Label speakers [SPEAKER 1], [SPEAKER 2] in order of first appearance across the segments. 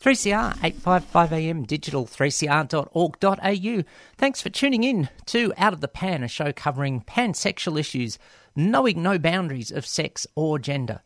[SPEAKER 1] 3CR 855am digital 3cr.org.au. Thanks for tuning in to Out of the Pan, a show covering pansexual issues, knowing no boundaries of sex or gender.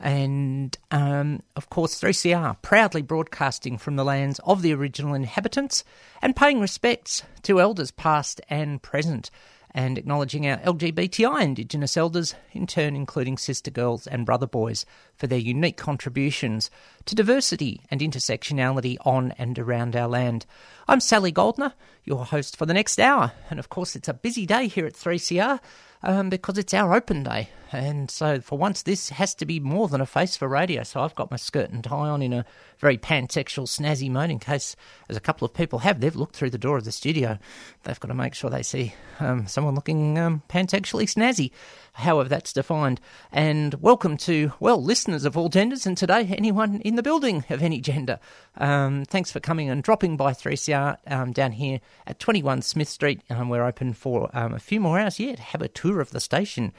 [SPEAKER 1] And um, of course, 3CR proudly broadcasting from the lands of the original inhabitants and paying respects to elders past and present and acknowledging our LGBTI Indigenous elders, in turn including sister girls and brother boys, for their unique contributions to diversity and intersectionality on and around our land. I'm Sally Goldner, your host for the next hour, and of course it's a busy day here at 3CR um, because it's our open day. And so, for once, this has to be more than a face for radio. So, I've got my skirt and tie on in a very pansexual, snazzy mode in case, as a couple of people have, they've looked through the door of the studio. They've got to make sure they see um, someone looking um, pansexually snazzy, however that's defined. And welcome to, well, listeners of all genders, and today, anyone in the building of any gender. Um, thanks for coming and dropping by 3CR um, down here at 21 Smith Street. Um, we're open for um, a few more hours yet. Have a tour of the station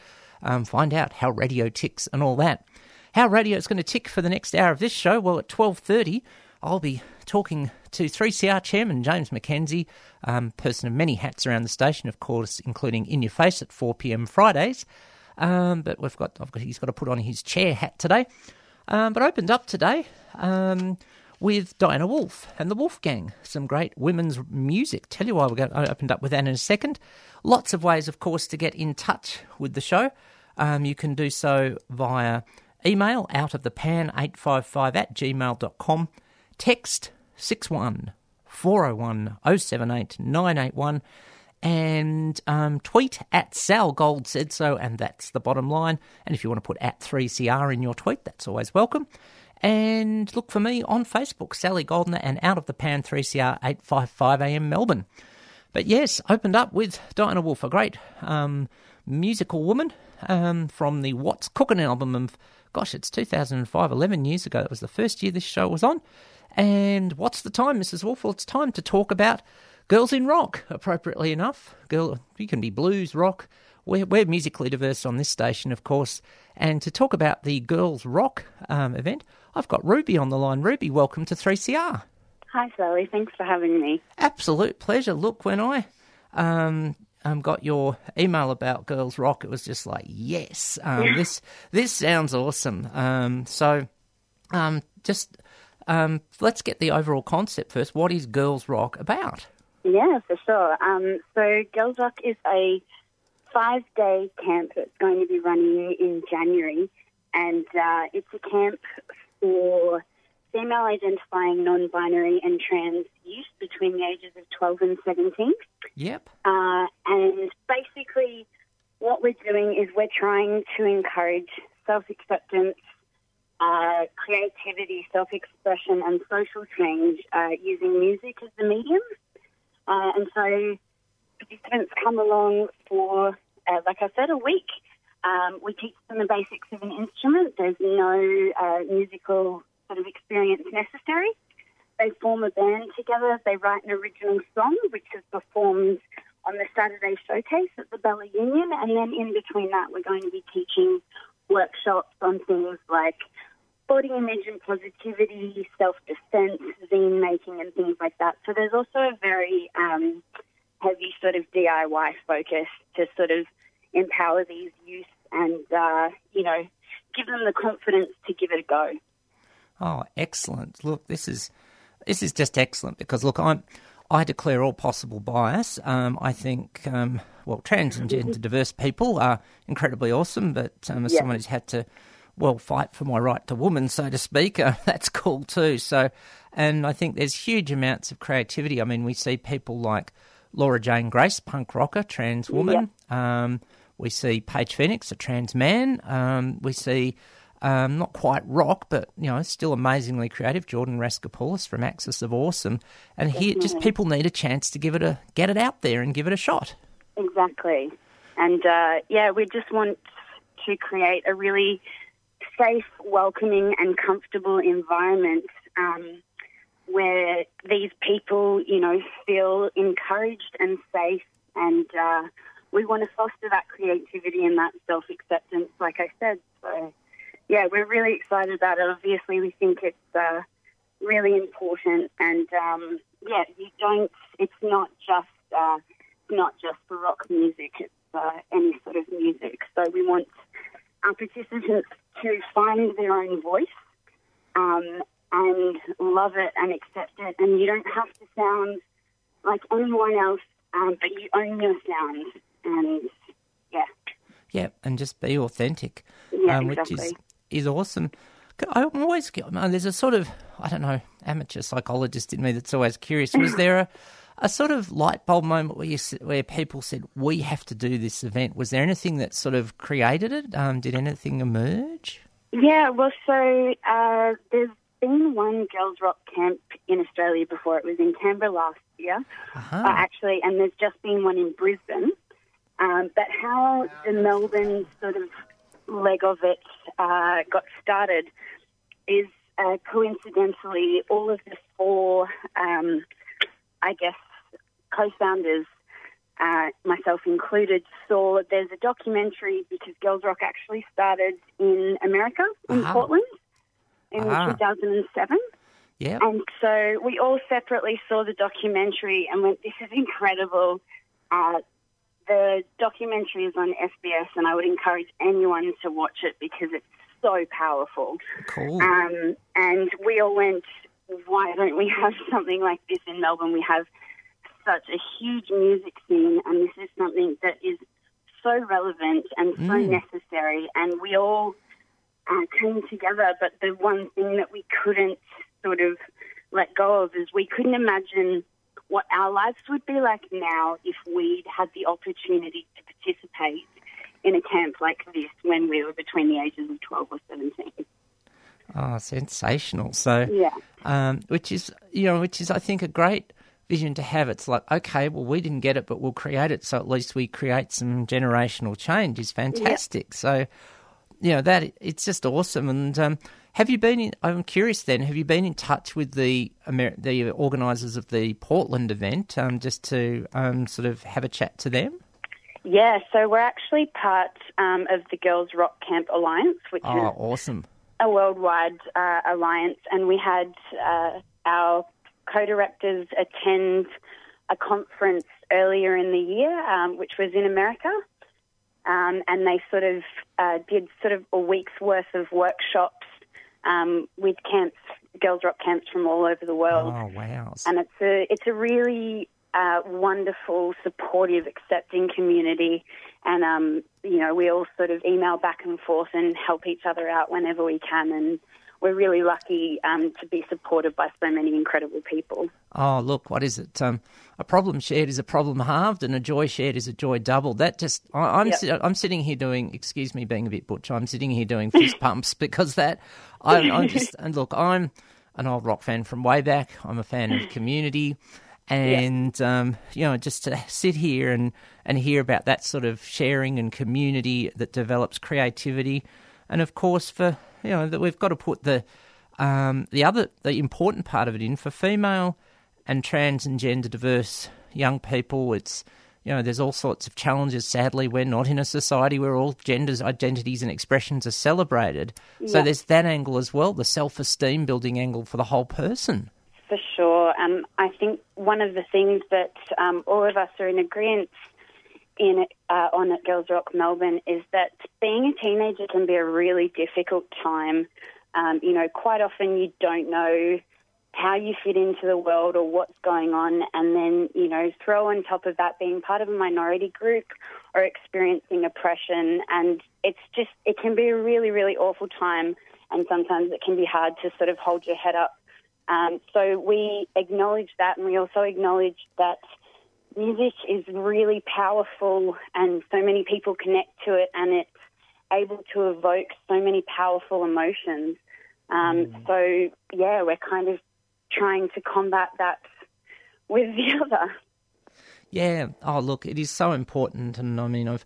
[SPEAKER 1] um, find out how radio ticks and all that. How radio is going to tick for the next hour of this show? Well, at twelve thirty, I'll be talking to 3CR chairman James McKenzie, um, person of many hats around the station, of course, including in your face at four pm Fridays. Um, but we've got, got, he's got to put on his chair hat today. Um, but opened up today um, with Diana Wolf and the Wolf Gang, some great women's music. Tell you why we're going to opened up with that in a second. Lots of ways, of course, to get in touch with the show. Um, you can do so via email out of the pan 855 at gmail.com, text 61 401 078 981, and um, tweet at Sal Gold said so, and that's the bottom line. And if you want to put at 3CR in your tweet, that's always welcome. And look for me on Facebook, Sally Goldner, and Out of the Pan 3CR 855 AM Melbourne. But yes, opened up with Diana Wolf, a great um, musical woman um, from the What's Cooking album of, gosh, it's 2005, 11 years ago. That was the first year this show was on. And what's the time, Mrs. Wolf? Well, it's time to talk about girls in rock, appropriately enough. Girl, you can be blues, rock. We're, we're musically diverse on this station, of course. And to talk about the girls rock um, event, I've got Ruby on the line. Ruby, welcome to 3CR.
[SPEAKER 2] Hi, Sally. Thanks for having me.
[SPEAKER 1] Absolute pleasure. Look, when I um, um, got your email about Girls Rock, it was just like, yes, um, this this sounds awesome. Um, so, um, just um, let's get the overall concept first. What is Girls Rock about?
[SPEAKER 2] Yeah, for sure. Um, so, Girls Rock is a five day camp that's going to be running in January, and uh, it's a camp for female identifying, non binary, and trans youth between the ages of 12 and 17.
[SPEAKER 1] Yep.
[SPEAKER 2] Uh, and basically, what we're doing is we're trying to encourage self acceptance, uh, creativity, self expression, and social change uh, using music as the medium. Uh, and so, participants come along for, uh, like I said, a week. Um, we teach them the basics of an instrument. There's no uh, musical sort of experience necessary. They form a band together. They write an original song, which is performed on the Saturday showcase at the Bella Union. And then in between that, we're going to be teaching workshops on things like body image and positivity, self defense, zine making, and things like that. So there's also a very um, heavy sort of DIY focus to sort of empower these youth and, uh, you know, give them the confidence to give it a go.
[SPEAKER 1] Oh, excellent! Look, this is this is just excellent because look, I'm I declare all possible bias. Um, I think um, well, trans and gender diverse people are incredibly awesome, but um, as
[SPEAKER 2] Yeah.
[SPEAKER 1] someone who's had to well fight for my right to woman, so to speak, uh, that's cool too. So, and I think there's huge amounts of creativity. I mean, we see people like Laura Jane Grace, punk rocker, trans woman. Um, we see Paige Phoenix, a trans man. Um, we see um, not quite rock, but you know, still amazingly creative. Jordan Raskopoulos from Axis of Awesome, and here just people need a chance to give it a get it out there and give it a shot.
[SPEAKER 2] Exactly. And uh, yeah, we just want to create a really safe, welcoming, and comfortable environment um, where these people, you know, feel encouraged and safe. And uh, we want to foster that creativity and that self acceptance, like I said. So, yeah, we're really excited about it. Obviously, we think it's uh, really important. And um, yeah, you don't, it's not just. Uh, not just for rock music, it's uh, any sort of music. So we want our participants to find their own voice um, and love it and accept it. And you don't have to sound like anyone else, um, but you own your sound. And yeah,
[SPEAKER 1] Yeah, and just be authentic,
[SPEAKER 2] Yeah,
[SPEAKER 1] um, which is
[SPEAKER 2] exactly.
[SPEAKER 1] is awesome. I'm always uh, there's a sort of I don't know amateur psychologist in me that's always curious. Was there a a sort of light bulb moment where you where people said we have to do this event? Was there anything that sort of created it? Um, did anything emerge?
[SPEAKER 2] Yeah, well, so uh, there's been one girls' rock camp in Australia before. It was in Canberra last year,
[SPEAKER 1] Uh-huh.
[SPEAKER 2] uh, actually, and there's just been one in Brisbane. Um, but how the Melbourne sort of leg of it uh, got started is uh, coincidentally all of the four, um, I guess, co-founders uh, myself included, saw there's a documentary because Girls Rock actually started in America, in
[SPEAKER 1] Ah.
[SPEAKER 2] Portland, in
[SPEAKER 1] Ah.
[SPEAKER 2] 2007.
[SPEAKER 1] Yeah.
[SPEAKER 2] And so we all separately saw the documentary and went, this is incredible. Uh, the documentary is on SBS, and I would encourage anyone to watch it because it's so powerful.
[SPEAKER 1] Cool.
[SPEAKER 2] Um, and we all went, why don't we have something like this in Melbourne? We have such a huge music scene, and this is something that is so relevant and so necessary. And we all uh, came together, but the one thing that we couldn't sort of let go of is we couldn't imagine what our lives would be like now if we'd had the opportunity to participate in a camp like this when we were between the ages of 12 or 17.
[SPEAKER 1] Oh, sensational. So,
[SPEAKER 2] Yeah.
[SPEAKER 1] um, which is, you know, which is, I think, a great vision to have. It's like, okay, well, we didn't get it, but we'll create it. So at least we create some generational change is fantastic. So, you know, that it's just awesome. And um, have you been in, I'm curious then, have you been in touch with the Amer- the organisers of the Portland event um, just to um, sort of have a chat to them?
[SPEAKER 2] Yeah, so we're actually part um, of the Girls Rock Camp Alliance, which is
[SPEAKER 1] Oh,
[SPEAKER 2] is
[SPEAKER 1] awesome.
[SPEAKER 2] A worldwide uh, alliance, and we had uh, our co-directors attend a conference earlier in the year, um, which was in America, um, and they sort of uh, did sort of a week's worth of workshops um, with camps, girls rock camps from all over the world
[SPEAKER 1] Oh, wow.
[SPEAKER 2] and it's a it's a really uh, wonderful, supportive, accepting community. And um, you know, we all sort of email back and forth and help each other out whenever we can. And we're really lucky um, to be supported by so many incredible people.
[SPEAKER 1] Oh, look, what is it? Um, a problem shared is a problem halved, and a joy shared is a joy doubled. That just, I, I'm,
[SPEAKER 2] Yep.
[SPEAKER 1] si- I'm sitting here doing, excuse me, being a bit butch. I'm sitting here doing fist pumps because that, I, I'm just, and look, I'm an old rock fan from way back. I'm a fan of Community, and um, you know, just to sit here and and hear about that sort of sharing and community that develops creativity, and of course for you know that we've got to put the um, the other the important part of it in for female and trans and gender diverse young people. It's you know there's all sorts of challenges. Sadly, we're not in a society where all genders, identities, and expressions are celebrated. So there's that angle as well, the self esteem building angle for the whole person.
[SPEAKER 2] For sure. Um, I think one of the things that um, all of us are in agreement in uh, on at Girls Rock Melbourne is that being a teenager can be a really difficult time. Um, you know, quite often you don't know how you fit into the world or what's going on, and then you know, throw on top of that being part of a minority group or experiencing oppression, and it's just it can be a really really awful time, and sometimes it can be hard to sort of hold your head up. Um, so we acknowledge that, and we also acknowledge that music is really powerful and so many people connect to it and it's able to evoke so many powerful emotions. Um, So, yeah, we're kind of trying to combat that with the other.
[SPEAKER 1] Yeah. Oh, look, it is so important, and I mean, I've,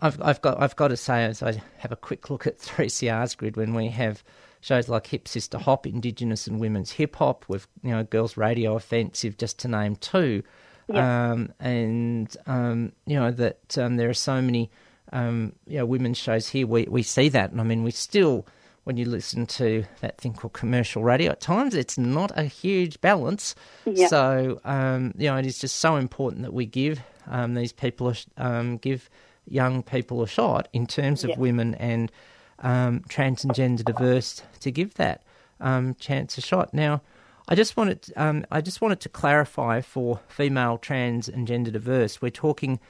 [SPEAKER 1] I've, I've got, I've got to say, as I have a quick look at 3CR's grid, when we have shows like Hip Sister Hop, Indigenous and Women's Hip Hop, with you know Girls Radio Offensive, just to name two, um, and um, you know that um, there are so many, um, you know, women's shows here. We we see that, and I mean, we still. When you listen to that thing called commercial radio, at times it's not a huge balance.
[SPEAKER 2] Yeah.
[SPEAKER 1] So, um, you know, it is just so important that we give um, these people, a sh- um, give young people a shot in terms of
[SPEAKER 2] Yeah.
[SPEAKER 1] women and um, trans and gender diverse to give that um, chance a shot. Now, I just wanted, um, I just wanted to clarify for female, trans, and gender diverse. We're talking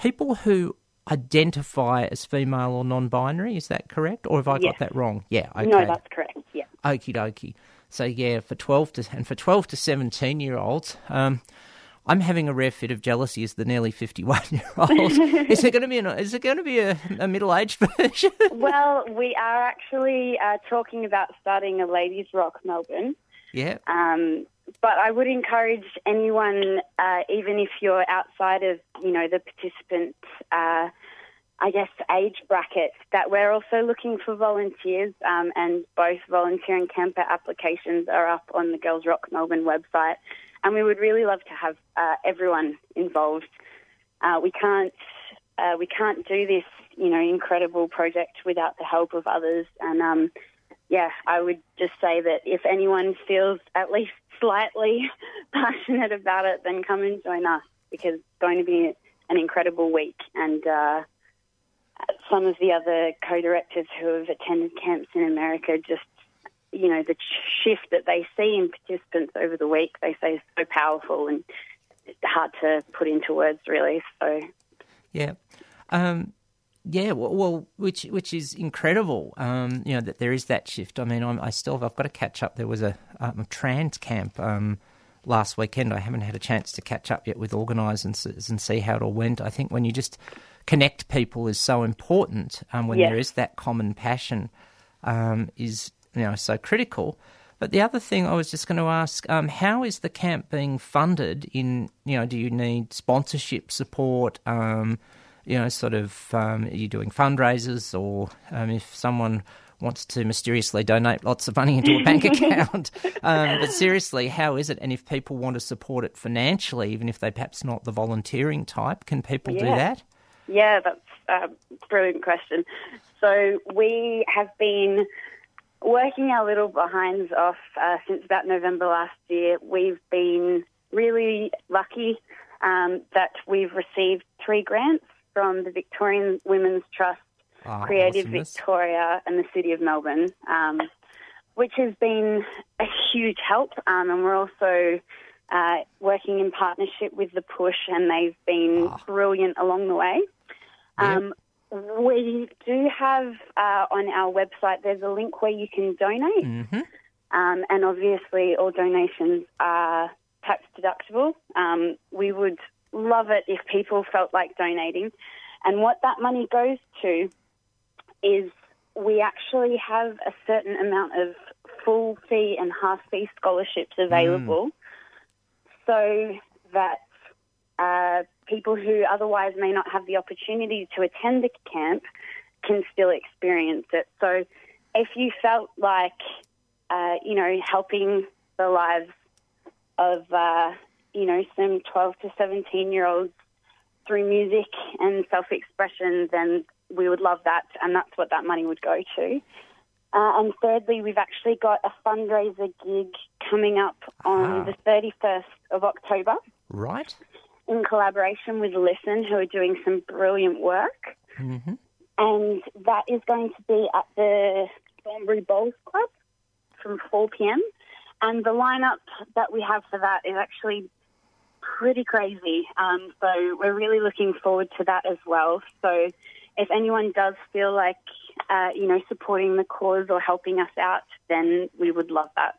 [SPEAKER 1] people who identify as female or non-binary. Is that correct, or have I got that wrong? Yeah. Okay.
[SPEAKER 2] No, that's correct. Yeah.
[SPEAKER 1] Okie dokie. So yeah, for twelve to and for twelve to seventeen year olds, um, I'm having a rare fit of jealousy as the nearly fifty one year old. is there going to be an, is going to be a, a middle aged version?
[SPEAKER 2] Well, we are actually uh, talking about starting a ladies' rock Melbourne.
[SPEAKER 1] yeah.
[SPEAKER 2] Um, but I would encourage anyone, uh, even if you're outside of, you know, the participant, uh, I guess, age bracket, that we're also looking for volunteers, um, and both volunteer and camper applications are up on the Girls Rock Melbourne website. And we would really love to have uh, everyone involved. Uh, we can't uh, we can't do this, you know, incredible project without the help of others. And um, yeah, I would just say that if anyone feels at least slightly passionate about it, then come and join us because it's going to be an incredible week. And uh, some of the other co-directors who have attended camps in America just, you know, the shift that they see in participants over the week, they say is so powerful and it's hard to put into words, really. So
[SPEAKER 1] Yeah. Um, yeah, well, well, which which is incredible. Um, you know that there is that shift. I mean, I'm, I still I've got to catch up. There was a, um, a trans camp um, last weekend. I haven't had a chance to catch up yet with organisers and see how it all went. I think when you just connect people is so important. Um, when there is that common passion, um, is you know so critical. But the other thing I was just going to ask, um, how is the camp being funded? In you know, do you need sponsorship support? Um, you know, sort of, um, are you doing fundraisers, or um, if someone wants to mysteriously donate lots of money into a bank account? Um, but seriously, how is it? And if people want to support it financially, even if they perhaps not the volunteering type, can people do that?
[SPEAKER 2] Yeah, that's a brilliant question. So we have been working our little behinds off uh, since about November last year. We've been really lucky um, that we've received three grants from the Victorian Women's Trust,
[SPEAKER 1] Oh,
[SPEAKER 2] Creative
[SPEAKER 1] awesomeness.
[SPEAKER 2] Victoria, and the City of Melbourne, um, which has been a huge help. Um, and we're also uh, working in partnership with the Push, and they've been
[SPEAKER 1] Ah.
[SPEAKER 2] brilliant along the way.
[SPEAKER 1] Yeah.
[SPEAKER 2] We do have uh, on our website, there's a link where you can donate.
[SPEAKER 1] Mhm.
[SPEAKER 2] Um, and obviously, all donations are tax deductible. Um, we would love it if people felt like donating. And what that money goes to is we actually have a certain amount of full fee and half fee scholarships available so that uh, people who otherwise may not have the opportunity to attend the camp can still experience it. So if you felt like, uh, you know, helping the lives of, uh, you know, some 12 to 17 year olds through music and self expression, then we would love that, and that's what that money would go to. Uh, and thirdly, we've actually got a fundraiser gig coming up on
[SPEAKER 1] Ah.
[SPEAKER 2] the 31st of October.
[SPEAKER 1] Right.
[SPEAKER 2] In collaboration with Listen, who are doing some brilliant work.
[SPEAKER 1] Mm-hmm.
[SPEAKER 2] And that is going to be at the Thornbury Bowls Club from 4 p.m. And the lineup that we have for that is actually pretty crazy. Um, so we're really looking forward to that as well. So if anyone does feel like, uh, you know, supporting the cause or helping us out, then we would love that.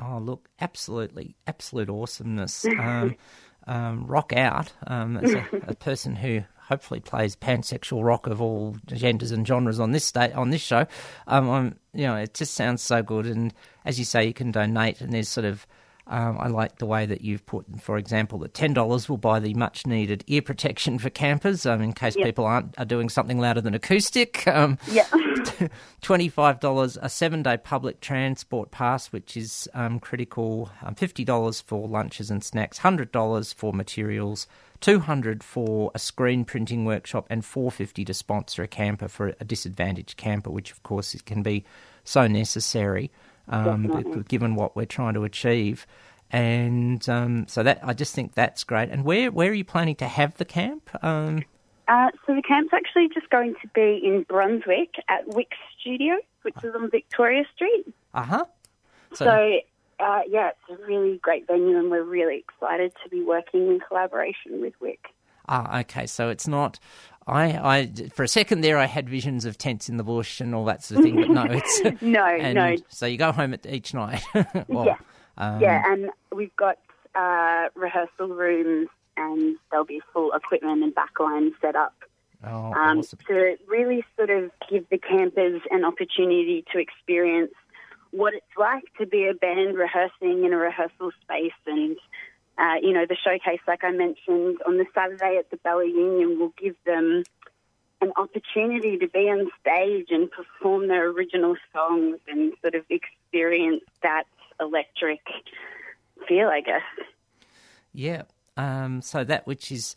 [SPEAKER 1] Oh, look, absolutely, absolute awesomeness. Um, um, rock out um, as a, a person who hopefully plays pansexual rock of all genders and genres on this state on this show. Um, I'm, you know, it just sounds so good. And as you say, you can donate, and there's sort of. Um, I like the way that you've put, for example, that ten dollars will buy the much needed ear protection for campers, um, in case
[SPEAKER 2] Yep.
[SPEAKER 1] people aren't are doing something louder than acoustic. Um,
[SPEAKER 2] Yeah.
[SPEAKER 1] $25 a seven day public transport pass, which is um, critical, um, $50 for lunches and snacks, $100 for materials, 200 for a screen printing workshop, and 450 to sponsor a camper for a disadvantaged camper, which of course it can be so necessary um, given what we're trying to achieve. And um, so that I just think that's great. And where where are you planning to have the camp? Um,
[SPEAKER 2] Uh, so the camp's actually just going to be in Brunswick at Wick Studio, which is on Victoria Street.
[SPEAKER 1] uh huh.
[SPEAKER 2] So, uh, yeah, it's a really great venue, and we're really excited to be working in collaboration with Wick.
[SPEAKER 1] Ah, okay. So it's not. I, I, for a second there, I had visions of tents in the bush and all that sort of thing, but no, it's
[SPEAKER 2] No, no.
[SPEAKER 1] So you go home at each night. well,
[SPEAKER 2] Yeah.
[SPEAKER 1] um,
[SPEAKER 2] yeah, and we've got uh, rehearsal rooms, and there'll be full equipment and backline set up
[SPEAKER 1] Oh,
[SPEAKER 2] um,
[SPEAKER 1] awesome.
[SPEAKER 2] to really sort of give the campers an opportunity to experience what it's like to be a band rehearsing in a rehearsal space. And, uh, you know, the showcase, like I mentioned, on the Saturday at the Bella Union will give them an opportunity to be on stage and perform their original songs and sort of experience that electric feel, I guess.
[SPEAKER 1] Yeah. Um, so that which is,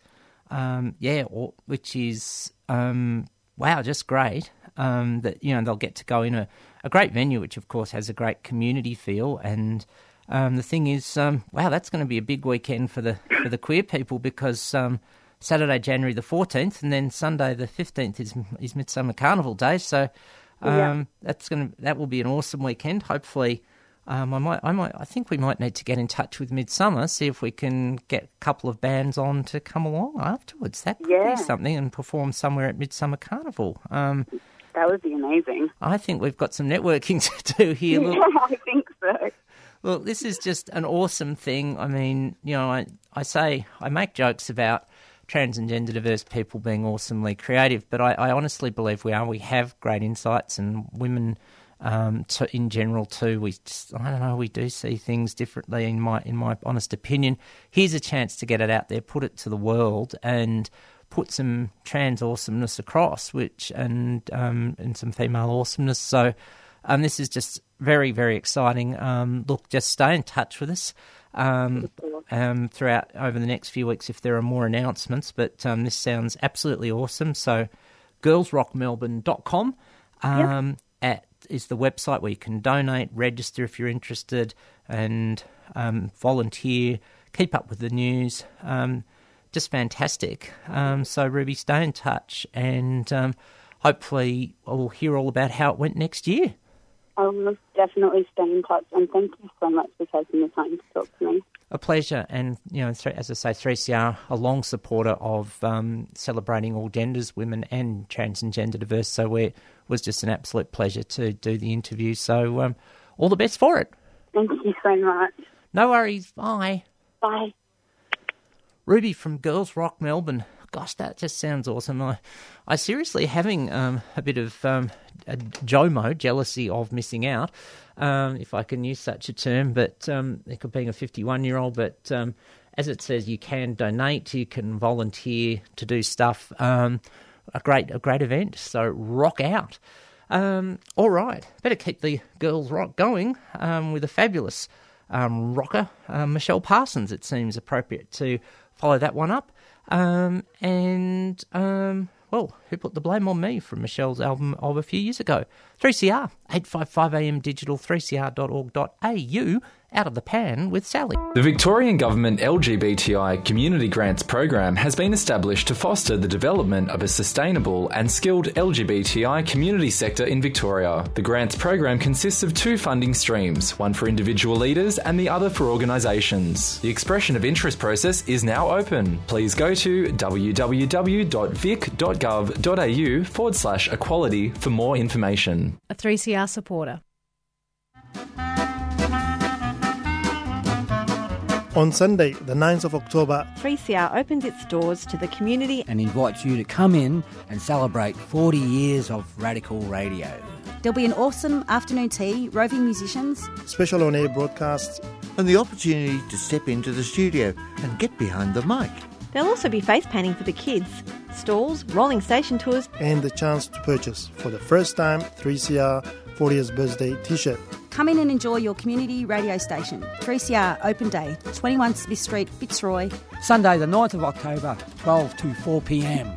[SPEAKER 1] um, yeah, which is, um, wow, just great. Um, that you know they'll get to go in a, a great venue, which of course has a great community feel. And um, the thing is, um, wow, that's going to be a big weekend for the for the queer people because um, Saturday, January the fourteenth, and then Sunday the fifteenth is is Midsummer Carnival Day. So um,
[SPEAKER 2] Yeah.
[SPEAKER 1] that's going to that will be an awesome weekend. Hopefully. Um, I might, I might, I think we might need to get in touch with Midsummer, see if we can get a couple of bands on to come along afterwards. That could
[SPEAKER 2] Yeah.
[SPEAKER 1] be something, and perform somewhere at Midsummer Carnival. Um,
[SPEAKER 2] That would be amazing.
[SPEAKER 1] I think we've got some networking to do here.
[SPEAKER 2] Yeah, I think so.
[SPEAKER 1] Look, this is just an awesome thing. I mean, you know, I, I say, I make jokes about trans and gender diverse people being awesomely creative, but I, I honestly believe we are. We have great insights, and women um, to, in general too. We, just, I don't know, we do see things differently. In my, in my honest opinion, here's a chance to get it out there, put it to the world, and put some trans awesomeness across, which and um, and some female awesomeness. So. Um, this is just very, very exciting. Um, look, just stay in touch with us um, um, throughout over the next few weeks if there are more announcements. But um, this sounds absolutely awesome. So, girlsrockmelbourne.com um, at, is the website where you can donate, register if you're interested, and um, volunteer, keep up with the news. Um, just fantastic. Um, so, Ruby, stay in touch and um, hopefully we'll hear all about how it went next year.
[SPEAKER 2] I will definitely stay in touch, and thank you so much for taking the time to talk to me.
[SPEAKER 1] A pleasure, and you know, as I say, 3CR, a long supporter of um, celebrating all genders, women and trans and gender diverse. So it was just an absolute pleasure to do the interview. So um, all the best for it.
[SPEAKER 2] Thank you so much.
[SPEAKER 1] No worries. Bye.
[SPEAKER 2] Bye.
[SPEAKER 1] Ruby from Girls Rock Melbourne. Gosh, that just sounds awesome. I, I seriously having um, a bit of um, a JOMO, jealousy of missing out, um, if I can use such a term. But um, it could being a 51 year old, but um, as it says, you can donate, you can volunteer to do stuff. Um, a great, a great event. So rock out. Um, all right, better keep the girls rock going um, with a fabulous rocker, um, Michelle Parsons. It seems appropriate to follow that one up. Um, and um, well, who put the blame on me from Michelle's album of a few years ago? 3CR, 855 AM digital, 3cr.org.au, Out of the Pan with Sally.
[SPEAKER 3] The Victorian Government LGBTI Community Grants Program has been established to foster the development of a sustainable and skilled LGBTI community sector in Victoria. The grants program consists of two funding streams, one for individual leaders and the other for organisations. The expression of interest process is now open. Please go to www.vic.gov.au forward slash equality for more information.
[SPEAKER 4] A 3CR supporter.
[SPEAKER 5] On Sunday, the 9th of October,
[SPEAKER 6] 3CR opens its doors to the community
[SPEAKER 7] and invites you to come in and celebrate 40 years of radical radio.
[SPEAKER 8] There'll be an awesome afternoon tea, roving musicians,
[SPEAKER 5] special on air broadcasts,
[SPEAKER 9] and the opportunity to step into the studio and get behind the mic.
[SPEAKER 6] There'll also be face painting for the kids, stalls, rolling station tours,
[SPEAKER 5] and the chance to purchase, for the first time, 3CR 40th birthday t shirt.
[SPEAKER 8] Come in and enjoy your community radio station. 3CR Open Day, 21 Smith Street, Fitzroy.
[SPEAKER 7] Sunday, the 9th of October, 12 to 4 pm.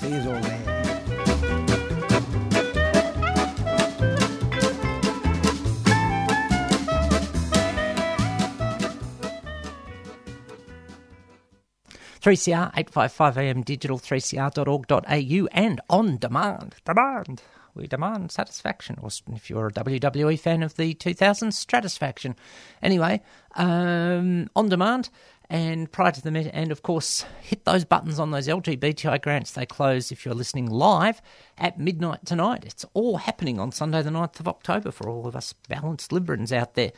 [SPEAKER 7] See you all there.
[SPEAKER 1] Three CR eight five five AM digital three CR.org.au and on demand. Demand. We demand satisfaction. Or if you're a WWE fan of the 2000s, Stratusfaction. Anyway, um, on demand and prior to the met, and of course, hit those buttons on those LGBTI grants. They close if you're listening live at midnight tonight. It's all happening on Sunday, the 9th of October, for all of us balanced Librans out there.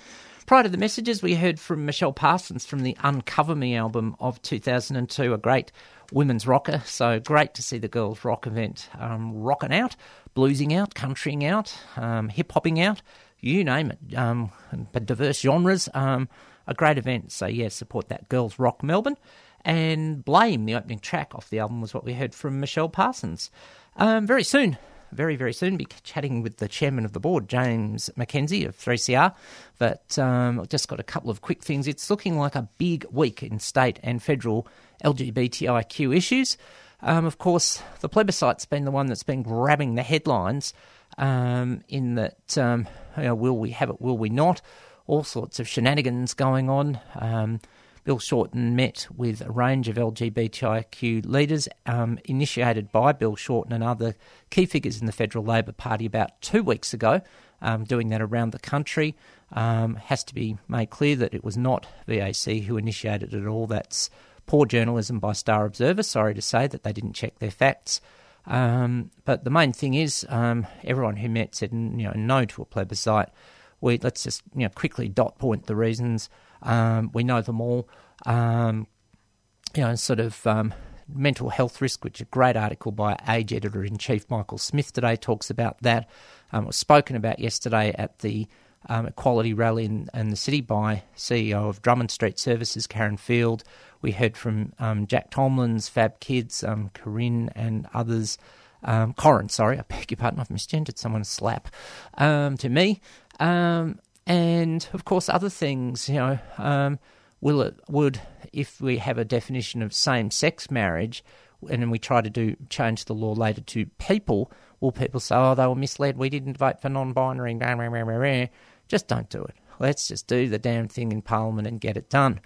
[SPEAKER 1] Prior to the messages, we heard from Michelle Parsons from the Uncover Me album of 2002, a great women's rocker. So great to see the girls' rock event um, rocking out, bluesing out, countrying out, um, hip hopping out, you name it, um, but diverse genres. Um, a great event. So, yeah, support that Girls Rock Melbourne. And Blame, the opening track off the album, was what we heard from Michelle Parsons. Um, very soon, very, very soon, be chatting with the chairman of the board, James McKenzie of 3CR. But um, I've just got a couple of quick things. It's looking like a big week in state and federal LGBTIQ issues. Um, of course, the plebiscite's been the one that's been grabbing the headlines um, in that, um, you know, will we have it, will we not? All sorts of shenanigans going on. Bill Shorten met with a range of LGBTIQ leaders, um, initiated by Bill Shorten and other key figures in the Federal Labor Party about two weeks ago, um, doing that around the country. Um, has to be made clear that it was not VAC who initiated it all. That's poor journalism by Star Observer. Sorry to say that they didn't check their facts. Um, but the main thing is, um, everyone who met said, you know, no to a plebiscite. We let's just you know quickly dot point the reasons. Um, we know them all. Um, you know, sort of um, mental health risk, which a great article by Age editor in chief Michael Smith today talks about that. Um, was spoken about yesterday at the um, equality rally in, in, the city by CEO of Drummond Street Services, Karen Field. We heard from um, Jack Tomlin's Fab Kids, Corinne, and others. Um, Corin, sorry, I beg your pardon, I've misgendered someone's slap um, to me. Um, and of course, other things, you know, um, will it, would, if we have a definition of same sex marriage and then we try to do change the law later to people, will people say, oh, they were misled, we didn't vote for non binary, just don't do it. Let's just do the damn thing in Parliament and get it done.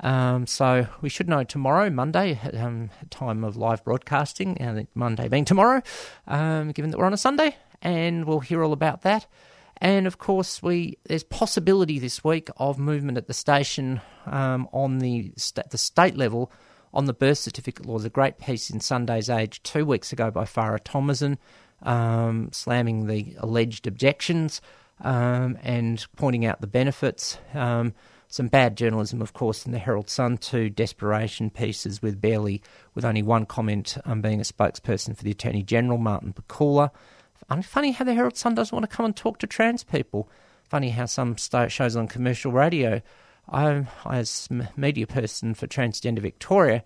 [SPEAKER 1] Um, so we should know tomorrow, Monday, um, time of live broadcasting, uh, Monday being tomorrow, um, given that we're on a Sunday, and we'll hear all about that. And of course, we there's possibility this week of movement at the station um, on the st- the state level on the birth certificate law. There's a great piece in Sunday's Age two weeks ago by Farrah Tomazin, um, slamming the alleged objections um, and pointing out the benefits. Um, some bad journalism, of course, in the Herald Sun, two desperation pieces with barely, with only one comment um, being a spokesperson for the Attorney General, Martin Pakula. Funny how the Herald Sun doesn't want to come and talk to trans people. Funny how some shows on commercial radio. I, as media person for Transgender Victoria,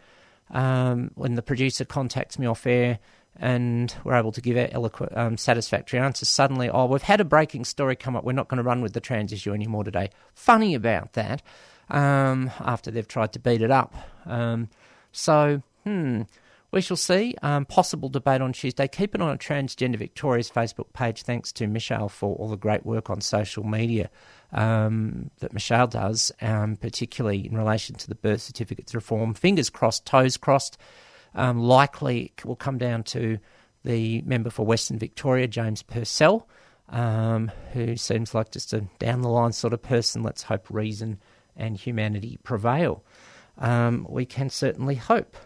[SPEAKER 1] um, when the producer contacts me off air and we're able to give eloquent, um, satisfactory answers, suddenly, oh, we've had a breaking story come up. We're not going to run with the trans issue anymore today. Funny about that. Um, after they've tried to beat it up. Um, so, hmm, we shall see. Um, possible debate on Tuesday. Keep it on Transgender Victoria's Facebook page. Thanks to Michelle for all the great work on social media um, that Michelle does, um, particularly in relation to the birth certificates reform. Fingers crossed, toes crossed. Um, likely it will come down to the member for Western Victoria, James Purcell, um, who seems like just a down the line sort of person. Let's hope reason and humanity prevail. Um, we can certainly hope.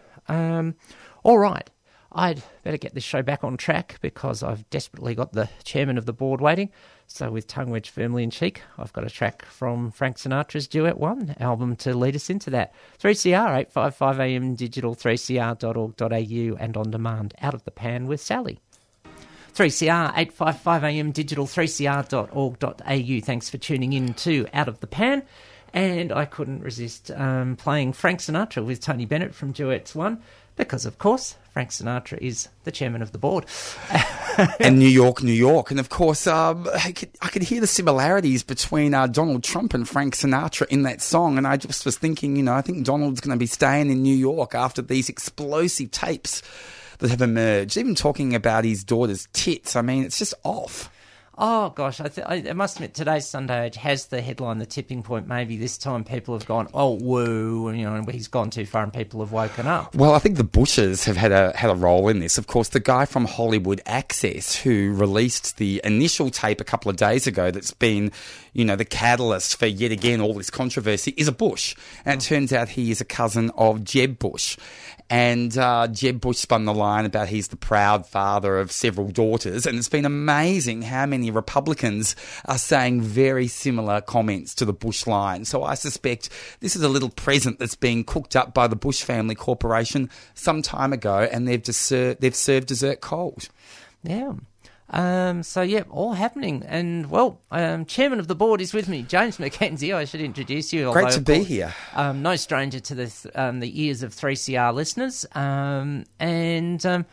[SPEAKER 1] All right. I'd better get this show back on track because I've desperately got the chairman of the board waiting. So, with tongue wedged firmly in cheek, I've got a track from Frank Sinatra's Duet One album to lead us into that. 3CR, 855 AM digital, 3cr.org.au, and on demand, Out of the Pan with Sally. 3CR, 855 AM digital, 3cr.org.au. Thanks for tuning in to Out of the Pan. And I couldn't resist um, playing Frank Sinatra with Tony Bennett from Duets One because, of course, Frank Sinatra is the chairman of the board.
[SPEAKER 4] and New York, New York. And of course, um, I, could, I could hear the similarities between uh, Donald Trump and Frank Sinatra in that song. And I just was thinking, you know, I think Donald's going to be staying in New York after these explosive tapes that have emerged. Even talking about his daughter's tits. I mean, it's just off.
[SPEAKER 1] Oh gosh, I, th- I must admit today's Sunday Age has the headline, the tipping point. Maybe this time people have gone, oh woo, and you know, he's gone too far, and people have woken up.
[SPEAKER 4] Well, I think the Bushes have had a had a role in this. Of course, the guy from Hollywood Access who released the initial tape a couple of days ago, that's been, you know, the catalyst for yet again all this controversy, is a Bush, and it oh. turns out he is a cousin of Jeb Bush. And uh, Jeb Bush spun the line about he's the proud father of several daughters. And it's been amazing how many Republicans are saying very similar comments to the Bush line. So I suspect this is a little present that's being cooked up by the Bush Family Corporation some time ago, and they've, deser- they've served dessert cold.
[SPEAKER 1] Yeah. Um, so yeah, all happening, and well, um, chairman of the board is with me, James McKenzie. I should introduce you.
[SPEAKER 4] Great to be here.
[SPEAKER 1] Um, no stranger to the um, the ears of three CR listeners, um, and um,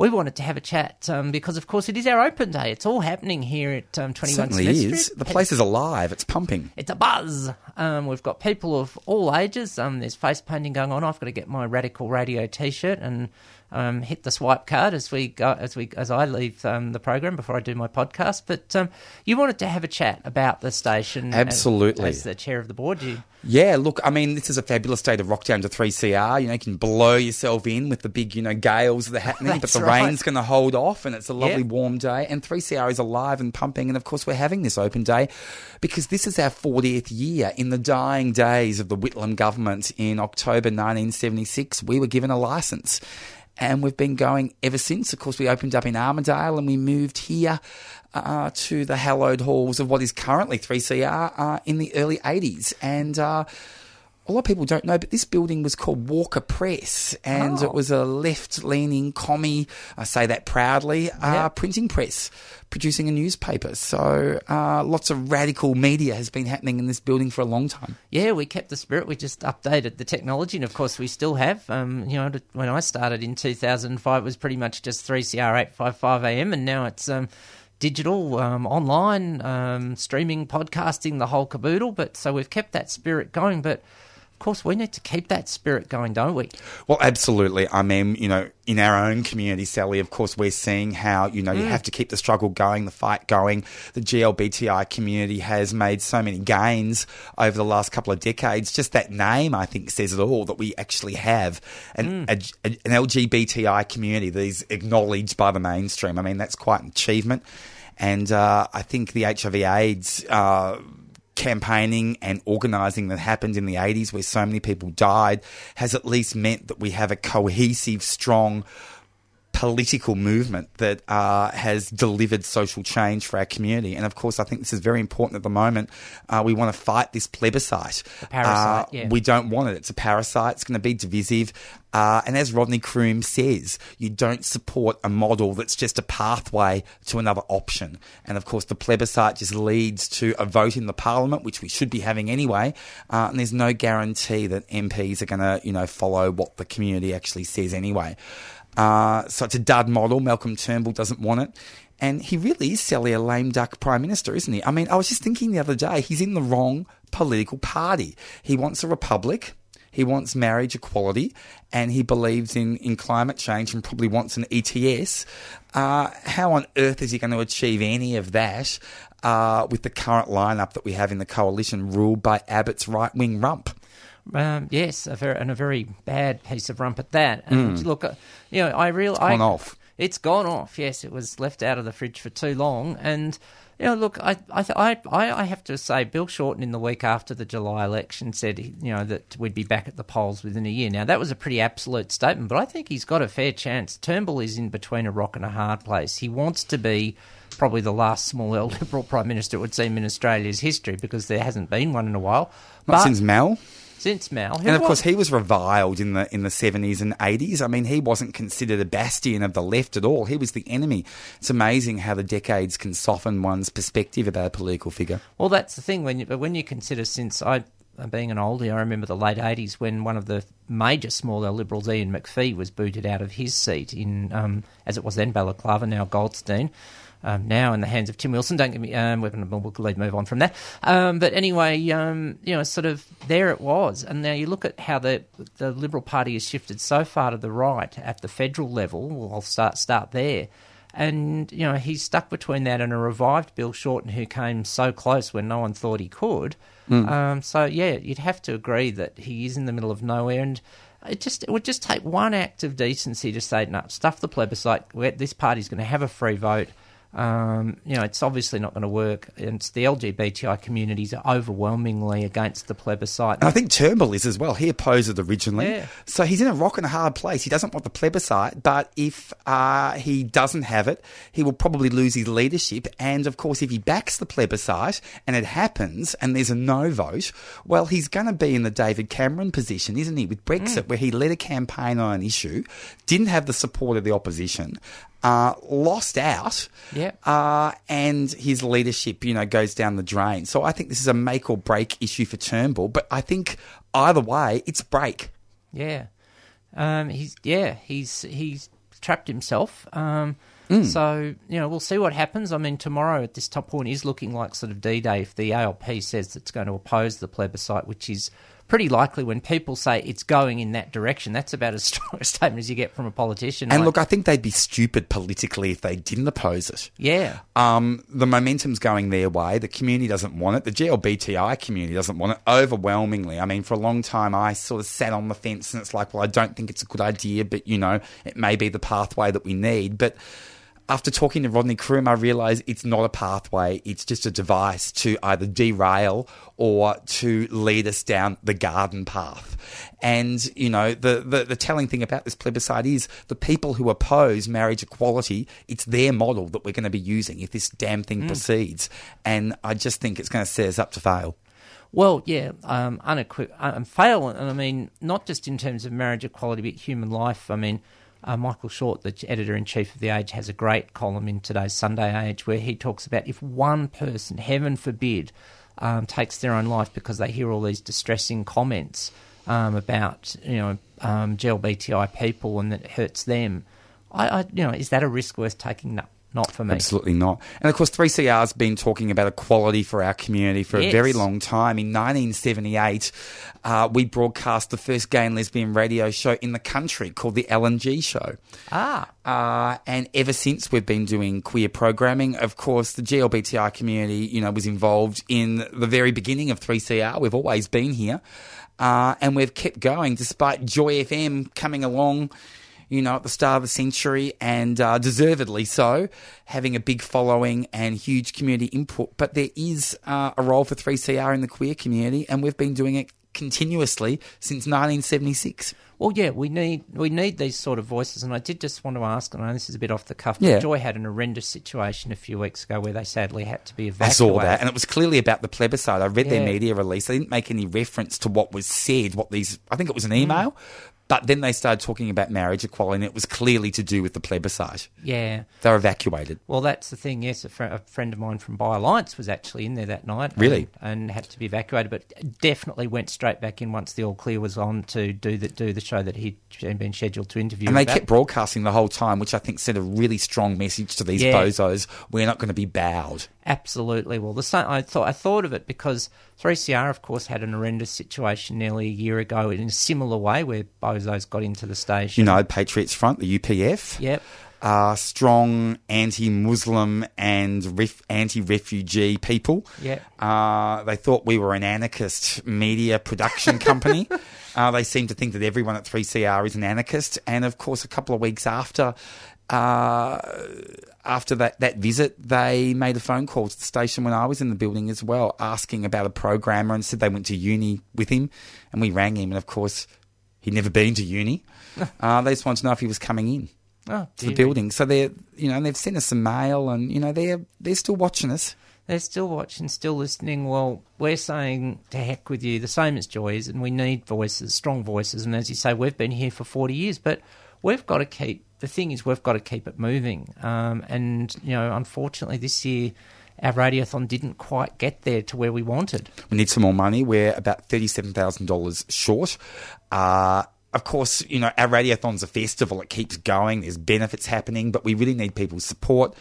[SPEAKER 1] we wanted to have a chat um, because, of course, it is our open day. It's all happening here at um, Twenty One
[SPEAKER 4] certainly
[SPEAKER 1] Smith
[SPEAKER 4] is.
[SPEAKER 1] Street.
[SPEAKER 4] The place is alive. It's pumping.
[SPEAKER 1] It's a buzz. Um, we've got people of all ages. Um, there's face painting going on. I've got to get my Radical Radio T-shirt and um, hit the swipe card as we go, as we as I leave um, the program before I do my podcast. But um, you wanted to have a chat about the station, as-
[SPEAKER 4] Absolutely.
[SPEAKER 1] as, the chair of the board. You
[SPEAKER 4] Yeah, look, I mean, this is a fabulous day to rock down to 3CR. You know, you can blow yourself in with the big, you know, gales that are happening, but the
[SPEAKER 1] right.
[SPEAKER 4] rain's going to hold off and it's a lovely
[SPEAKER 1] Yeah.
[SPEAKER 4] warm day. And 3CR is alive and pumping. And of course, we're having this open day because this is our 40th year. In the dying days of the Whitlam government in October 1976, we were given a license. And we've been going ever since. Of course, we opened up in Armadale and we moved here uh, to the hallowed halls of what is currently 3CR uh, in the early 80s. And uh, a lot of people don't know, but this building was called Walker Press, and
[SPEAKER 1] Oh.
[SPEAKER 4] it was a left-leaning commie. I say that proudly. Uh, Printing press, producing a newspaper. So uh, lots of radical media has been happening in this building for a long time.
[SPEAKER 1] Yeah, we kept the spirit. We just updated the technology, and of course, we still have. Um, you know, when I started in 2005, it was pretty much just 3CR 855 AM, and now it's um, digital, um, online, um, streaming, podcasting, the whole caboodle. But so we've kept that spirit going. But course, we need to keep that spirit going, don't we?
[SPEAKER 4] Well, absolutely. I mean, you know, in our own community, Sally, of course, we're seeing how, you know, you have to keep the struggle going, the fight going. The GLBTI community has made so many gains over the last couple of decades. Just that name, I think, says it all that we actually have an, a, an LGBTI community that is acknowledged by the mainstream. I mean, that's quite an achievement. And uh, I think the HIV AIDS. Uh, campaigning and organising that happened in the 80s where so many people died has at least meant that we have a cohesive, strong political movement that uh, has delivered social change for our community. And of course, I think this is very important at the moment. Uh, we want to fight this plebiscite.
[SPEAKER 1] parasite,
[SPEAKER 4] Uh,
[SPEAKER 1] yeah.
[SPEAKER 4] We don't want it. It's a parasite. It's going to be divisive. Uh, and as Rodney Croome says, you don't support a model that's just a pathway to another option. And of course, the plebiscite just leads to a vote in the parliament, which we should be having anyway. Uh, and there's no guarantee that MPs are going to, you know, follow what the community actually says anyway. Uh, so it's a dud model. Malcolm Turnbull doesn't want it. And he really is Sally a lame duck prime minister, isn't he? I mean, I was just thinking the other day, he's in the wrong political party. He wants a republic. He wants marriage equality, and he believes in, in climate change and probably wants an ETS. Uh, how on earth is he going to achieve any of that uh, with the current lineup that we have in the coalition ruled by Abbott's right wing rump?
[SPEAKER 1] Um, yes, a very, and a very bad piece of rump at that. And
[SPEAKER 4] Mm.
[SPEAKER 1] look, uh, you know, I real
[SPEAKER 4] It's
[SPEAKER 1] I,
[SPEAKER 4] gone off.
[SPEAKER 1] It's gone off. Yes, it was left out of the fridge for too long. And you know, look, I I I, I I have to say, Bill Shorten in the week after the July election said you know that we'd be back at the polls within a year. Now that was a pretty absolute statement, but I think he's got a fair chance. Turnbull is in between a rock and a hard place. He wants to be probably the last small L Liberal Prime Minister it would seem in Australia's history because there hasn't been one in a while.
[SPEAKER 4] Not
[SPEAKER 1] But-
[SPEAKER 4] since Mal.
[SPEAKER 1] Since Mal, who
[SPEAKER 4] And of
[SPEAKER 1] was-
[SPEAKER 4] course, he was reviled in the in the seventies and eighties. I mean, he wasn't considered a bastion of the left at all. He was the enemy. It's amazing how the decades can soften one's perspective about a political figure.
[SPEAKER 1] Well, that's the thing when you, when you consider since I. uh, Being an oldie, I remember the late '80s when one of the major small L liberals, Ian Macphee, was booted out of his seat in, um, as it was then, Balaclava, now Goldstein, um, now in the hands of Tim Wilson. Don't get me, um, we'll, we'll move on from that. Um, but anyway, um, you know, sort of there it was, and now you look at how the the Liberal Party has shifted so far to the right at the federal level. Well, I'll start start there. And, you know, he's stuck between that and a revived Bill Shorten who came so close when no one thought he could.
[SPEAKER 4] Mm.
[SPEAKER 1] Um, so, yeah, you'd have to agree that he is in the middle of nowhere. And it just it would just take one act of decency to say, no, stuff the plebiscite. We're- This party's going to have a free vote. Um, you know, it's obviously not going to work. And it's the LGBTI communities are overwhelmingly against the plebiscite.
[SPEAKER 4] And I think Turnbull is as well. He opposed it originally.
[SPEAKER 1] Yeah.
[SPEAKER 4] So he's in a rock and a hard place. He doesn't want the plebiscite, but if uh, he doesn't have it, he will probably lose his leadership. And of course, if he backs the plebiscite and it happens and there's a no vote, well, he's going to be in the David Cameron position, isn't he, with Brexit, where he led a campaign on an issue, didn't have the support of the opposition. Uh, lost out,
[SPEAKER 1] Yeah.
[SPEAKER 4] uh, and his leadership, you know, goes down the drain. So I think this is a make or break issue for Turnbull. But I think either way, it's break.
[SPEAKER 1] Yeah, um, he's yeah he's he's trapped himself. Um,
[SPEAKER 4] Mm.
[SPEAKER 1] So you know we'll see what happens. I mean tomorrow at this top point is looking like sort of D Day if the ALP says it's going to oppose the plebiscite, which is pretty likely when people say it's going in that direction. That's about as strong a statement as you get from a politician.
[SPEAKER 4] And
[SPEAKER 1] Like,
[SPEAKER 4] look, I think they'd be stupid politically if they didn't oppose it.
[SPEAKER 1] yeah,
[SPEAKER 4] Um, the momentum's going their way. The community doesn't want it. The GLBTI community doesn't want it overwhelmingly. I mean, for a long time, I sort of sat on the fence and it's like, well, I don't think it's a good idea, but you know, it may be the pathway that we need. But after talking to Rodney Croome, I realised it's not a pathway. It's just a device to either derail or to lead us down the garden path. And, you know, the, the, the telling thing about this plebiscite is the people who oppose marriage equality, it's their model that we're going to be using if this damn thing proceeds. And I just think it's going to set us up to fail.
[SPEAKER 1] Well, yeah, um, unequi- um, fail, and I mean not just in terms of marriage equality, but human life. I mean, uh, Michael Short, the editor in chief of the Age, has a great column in today's Sunday Age where he talks about if one person, heaven forbid, um, takes their own life because they hear all these distressing comments um, about you know um, GLBTI people and that it hurts them. I, I, you know, is that a risk worth taking? No, not for me.
[SPEAKER 4] Absolutely not. And of course, 3CR's been talking about equality for our community for a very long time. In 1978, uh, we broadcast the first gay and lesbian radio show in the country called The LNG Show.
[SPEAKER 1] Ah,
[SPEAKER 4] Uh, and ever since we've been doing queer programming, of course, the GLBTI community, you know, was involved in the very beginning of 3CR. We've always been here. Uh, and we've kept going despite Joy FM coming along, you know, at the start of the century and uh, deservedly so, having a big following and huge community input. But there is uh, a role for 3CR in the queer community, and we've been doing it continuously since 1976.
[SPEAKER 1] Well, yeah, we need we need these sort of voices, and I did just want to ask. and I know this is a bit off the cuff. But
[SPEAKER 4] Yeah.
[SPEAKER 1] Joy had an horrendous situation a few weeks ago where they sadly had to be evacuated.
[SPEAKER 4] I saw that, and it was clearly about the plebiscite. I read their media release. They didn't make any reference to what was said, what these, I think it was an email, But then they started talking about marriage equality, and it was clearly to do with the plebiscite.
[SPEAKER 1] Yeah.
[SPEAKER 4] They were evacuated.
[SPEAKER 1] Well, that's the thing. Yes, a, fr- a friend of mine from Bi Alliance was actually in there that night.
[SPEAKER 4] Um, really?
[SPEAKER 1] and, and had to be evacuated, but definitely went straight back in once the all clear was on to do the do the show that he'd been scheduled to interview.
[SPEAKER 4] And they
[SPEAKER 1] about.
[SPEAKER 4] kept broadcasting the whole time, which I think sent a really strong message to these
[SPEAKER 1] Yeah.
[SPEAKER 4] bozos. We're not going to be bowed.
[SPEAKER 1] Absolutely. Well, the same, I thought I thought of it because 3CR, of course, had an horrendous situation nearly a year ago in a similar way where bozos got into the station.
[SPEAKER 4] United Patriots Front, the UPF.
[SPEAKER 1] Yep.
[SPEAKER 4] Uh, strong anti-Muslim and ref- anti-refugee people.
[SPEAKER 1] Yep.
[SPEAKER 4] Uh, they thought we were an anarchist media production company. uh, they seem to think that everyone at 3CR is an anarchist. And of course, a couple of weeks after, uh, after that, that visit, they made a phone call to the station when I was in the building as well, asking about a programmer and said they went to uni with him. And we rang him, and of course, he'd never been to uni. uh, they just wanted to know if he was coming in
[SPEAKER 1] Oh,
[SPEAKER 4] to the building. So they're, you know, they've sent us some mail, and you know, they're they're still watching us.
[SPEAKER 1] They're still watching, still listening. Well, we're saying to heck with you, the same as Joy is, and we need voices, strong voices. And as you say, we've been here for 40 years, but we've got to keep, the thing is, we've got to keep it moving. Um, and, you know, unfortunately, this year, our radiothon didn't quite get there to where we wanted.
[SPEAKER 4] We need some more money. We're about thirty-seven thousand dollars short. Uh, of course, you know our radiothon's a festival; it keeps going. There's benefits happening, but we really need people's support.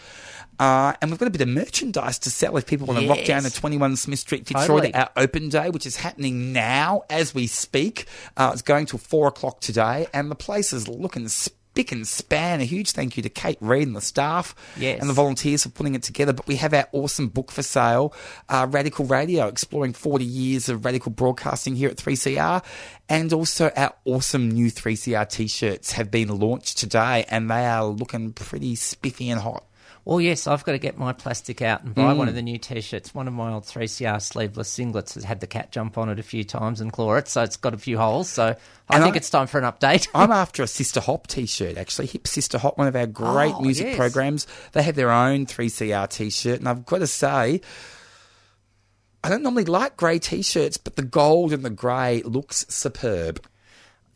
[SPEAKER 4] Uh, and we've got a bit of merchandise to sell if people want to rock down to 21 Smith Street, Fitzroy,
[SPEAKER 1] Totally.
[SPEAKER 4] our open day, which is happening now as we speak. Uh, it's going till four o'clock today, and the place is looking spick and span. A huge thank you to Kate Reed and the staff
[SPEAKER 1] Yes.
[SPEAKER 4] and the volunteers for putting it together. But we have our awesome book for sale, uh, Radical Radio, exploring 40 years of radical broadcasting here at 3CR. And also our awesome new 3CR t-shirts have been launched today and they are looking pretty spiffy and hot.
[SPEAKER 1] Well, yes, I've got to get my plastic out and buy
[SPEAKER 4] Mm.
[SPEAKER 1] one of the new T-shirts. One of my old 3CR sleeveless singlets has had the cat jump on it a few times and claw it, so it's got a few holes. So I
[SPEAKER 4] And
[SPEAKER 1] think
[SPEAKER 4] I-
[SPEAKER 1] it's time for an update.
[SPEAKER 4] I'm after a Sister Hop t-shirt, actually. Hip Sister Hop, one of our great
[SPEAKER 1] Oh,
[SPEAKER 4] music
[SPEAKER 1] yes.
[SPEAKER 4] programs. They have their own 3CR t-shirt, and I've got to say, I don't normally like grey t-shirts, but the gold and the grey looks superb.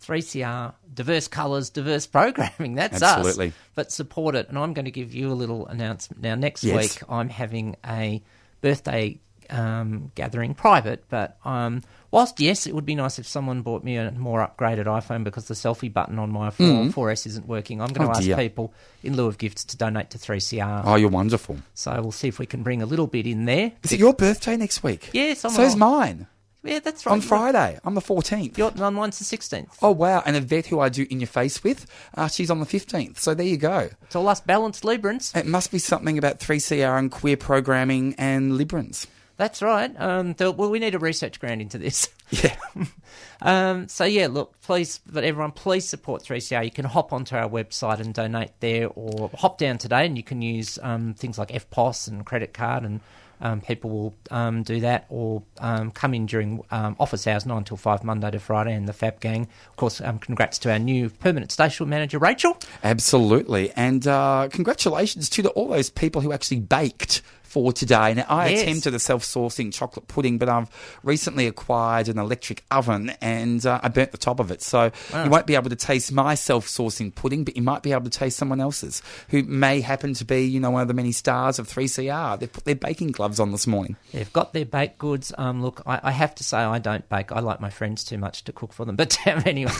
[SPEAKER 1] 3CR, diverse colours, diverse programming. That's us.
[SPEAKER 4] Absolutely.
[SPEAKER 1] us. But support it. And I'm going to give you a little announcement. Now, next
[SPEAKER 4] Yes.
[SPEAKER 1] week, I'm having a birthday um, gathering private. But um, whilst, yes, it would be nice if someone bought me a more upgraded iPhone because the selfie button on my 4,
[SPEAKER 4] Mm.
[SPEAKER 1] 4S isn't working, I'm going
[SPEAKER 4] Oh,
[SPEAKER 1] to ask
[SPEAKER 4] dear.
[SPEAKER 1] people in lieu of gifts to donate to 3CR.
[SPEAKER 4] Oh, you're wonderful.
[SPEAKER 1] So we'll see if we can bring a little bit in there.
[SPEAKER 4] Is it your birthday next week?
[SPEAKER 1] Yes, I'm
[SPEAKER 4] So's
[SPEAKER 1] on-
[SPEAKER 4] mine.
[SPEAKER 1] Yeah, that's right.
[SPEAKER 4] On Friday. I'm the 14th.
[SPEAKER 1] Your, no, mine's the 16th.
[SPEAKER 4] Oh, wow. And Yvette, who I do In Your Face with, uh, she's on the 15th. So there you go.
[SPEAKER 1] It's all us balanced Librans.
[SPEAKER 4] It must be something about 3CR and queer programming and Librans.
[SPEAKER 1] That's right. Um, well, we need a research grant into this.
[SPEAKER 4] Yeah.
[SPEAKER 1] um, so yeah, look, please, but everyone, please support 3CR. You can hop onto our website and donate there, or hop down today, and you can use um, things like EFTPOS and credit card, and um, people will um, do that, or um, come in during um, office hours, nine till five, Monday to Friday, and the Fab Gang. Of course, um, congrats to our new permanent station manager, Rachel.
[SPEAKER 4] Absolutely. And uh, congratulations to all those people who actually baked for today. Now, I
[SPEAKER 1] Yes.
[SPEAKER 4] attempted a self saucing chocolate pudding, but I've recently acquired an electric oven and uh, I burnt the top of it. So
[SPEAKER 1] Wow.
[SPEAKER 4] you won't be able to taste my self saucing pudding, but you might be able to taste someone else's who may happen to be, you know, one of the many stars of 3CR. They've put their baking gloves on this morning.
[SPEAKER 1] They've got their baked goods. Um, look, I, I have to say I don't bake. I like my friends too much to cook for them. But um, anyway,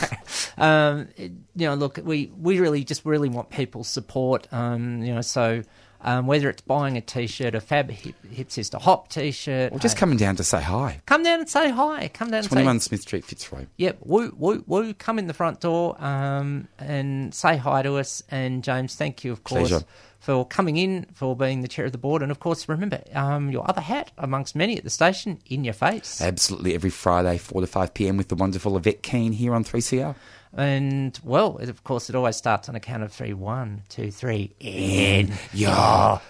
[SPEAKER 1] um, it- you know, look, we, we really just really want people's support. Um, you know, so um, whether it's buying a T-shirt, a Fab Hip, Hip Sister Hop T-shirt,
[SPEAKER 4] Or just coming down to say hi.
[SPEAKER 1] come down and say hi. Come down and
[SPEAKER 4] 21
[SPEAKER 1] say
[SPEAKER 4] Smith Street, Fitzroy.
[SPEAKER 1] Yep, woo, woo, woo. Come in the front door um, and say hi to us. And James, thank you, of course,
[SPEAKER 4] Pleasure.
[SPEAKER 1] for coming in, for being the chair of the board. And of course, remember um, your other hat, amongst many at the station, in your face.
[SPEAKER 4] Absolutely every Friday, 4 to 5 p.m. with the wonderful Yvette Keane here on 3CR.
[SPEAKER 1] And, well, it, of course, it always starts on a count of three. One, two, three. In
[SPEAKER 4] your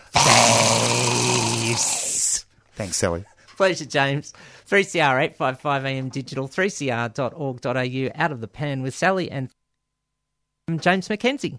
[SPEAKER 1] face.
[SPEAKER 4] Thanks, Sally.
[SPEAKER 1] Pleasure, James. 3CR 855 AM digital, 3cr.org.au, out of the pan with Sally and James Mackenzie.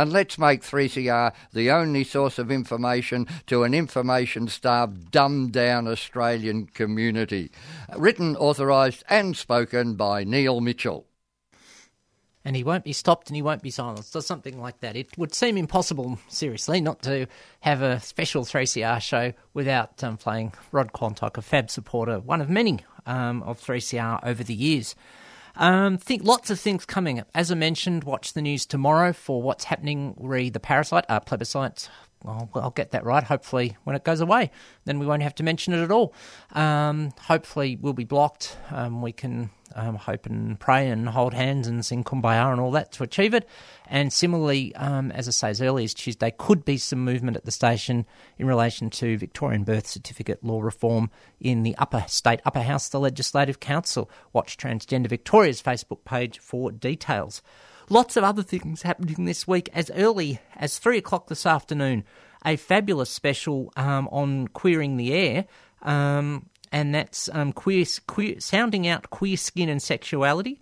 [SPEAKER 10] and let's make 3CR the only source of information to an information-starved, dumbed-down Australian community. Written, authorised, and spoken by Neil Mitchell.
[SPEAKER 1] and he won't be stopped and he won't be silenced, or something like that. It would seem impossible, seriously, not to have a special 3CR show without um, playing Rod Quantock, a fab supporter, one of many um, of 3CR over the years. Um, think lots of things coming. Up. As I mentioned, watch the news tomorrow for what's happening. Read the parasite, uh, plebiscite. I'll, I'll get that right. Hopefully, when it goes away, then we won't have to mention it at all. Um, hopefully, we'll be blocked. Um, we can um, hope and pray and hold hands and sing kumbaya and all that to achieve it. And similarly, um, as I say, as early as Tuesday, could be some movement at the station in relation to Victorian birth certificate law reform in the upper state, upper house, the Legislative Council. Watch Transgender Victoria's Facebook page for details. Lots of other things happening this week as early as three o'clock this afternoon. A fabulous special um, on queering the air. Um, and that's um, queer, queer, sounding out queer skin and sexuality.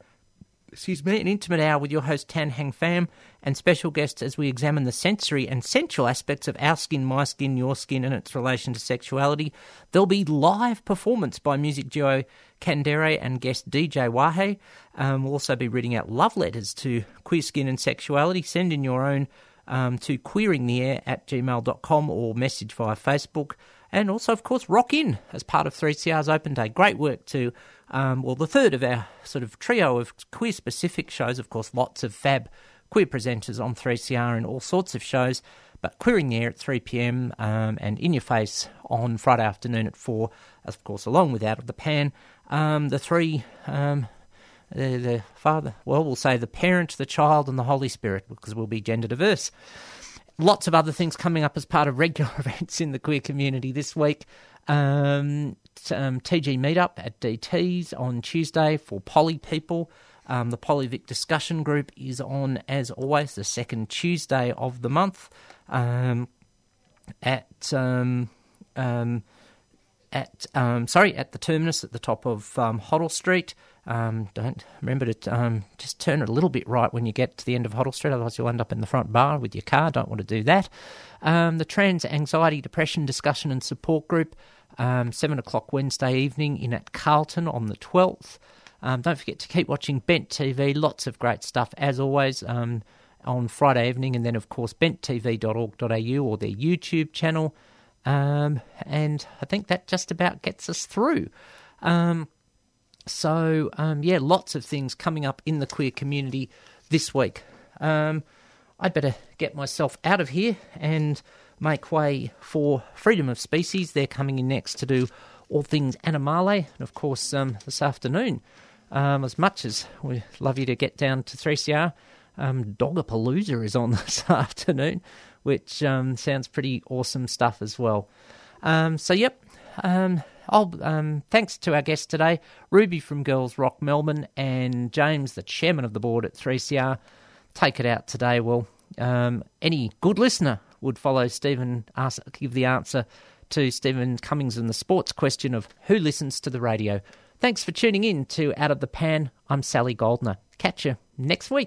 [SPEAKER 1] Excuse me, an intimate hour with your host Tan Hang Pham and special guests as we examine the sensory and sensual aspects of our skin, my skin, your skin, and its relation to sexuality. There'll be live performance by music duo Kandere and guest DJ Wahe. Um, we'll also be reading out love letters to queer skin and sexuality. Send in your own um, to queeringtheair at gmail.com or message via Facebook and also, of course, Rock In as part of 3CR's Open Day. Great work to, um, well, the third of our sort of trio of queer specific shows. Of course, lots of fab queer presenters on 3CR and all sorts of shows. But Queering the Air at 3 pm um, and In Your Face on Friday afternoon at 4, of course, along with Out of the Pan. Um, the three, um, the, the father, well, we'll say the parent, the child, and the Holy Spirit, because we'll be gender diverse lots of other things coming up as part of regular events in the queer community this week. Um, um, TG meetup at DT's on Tuesday for poly people. Um, the Polyvic discussion group is on, as always, the second Tuesday of the month um, at um, um, at um, sorry at the terminus at the top of um, Hoddle Street. Um, don't remember to um, just turn it a little bit right when you get to the end of Hoddle Street, otherwise you'll end up in the front bar with your car. Don't want to do that. Um, the Trans Anxiety Depression Discussion and Support Group, um, seven o'clock Wednesday evening in at Carlton on the twelfth. Don't forget to keep watching Bent TV. Lots of great stuff as always. Um, on Friday evening, and then of course benttv.org.au or their YouTube channel. Um, and I think that just about gets us through. Um, so, um, yeah, lots of things coming up in the queer community this week. Um, I'd better get myself out of here and make way for Freedom of Species. They're coming in next to do all things Animale, and of course, um, this afternoon, um, as much as we'd love you to get down to 3CR, um, Dogapalooza is on this afternoon, which um, sounds pretty awesome stuff as well. Um, so, yep. Um, um, thanks to our guests today, Ruby from Girls Rock Melbourne and James, the chairman of the board at 3CR. Take it out today. Well, um, any good listener would follow Stephen, ask, give the answer to Stephen Cummings and the sports question of who listens to the radio. Thanks for tuning in to Out of the Pan. I'm Sally Goldner. Catch you next week.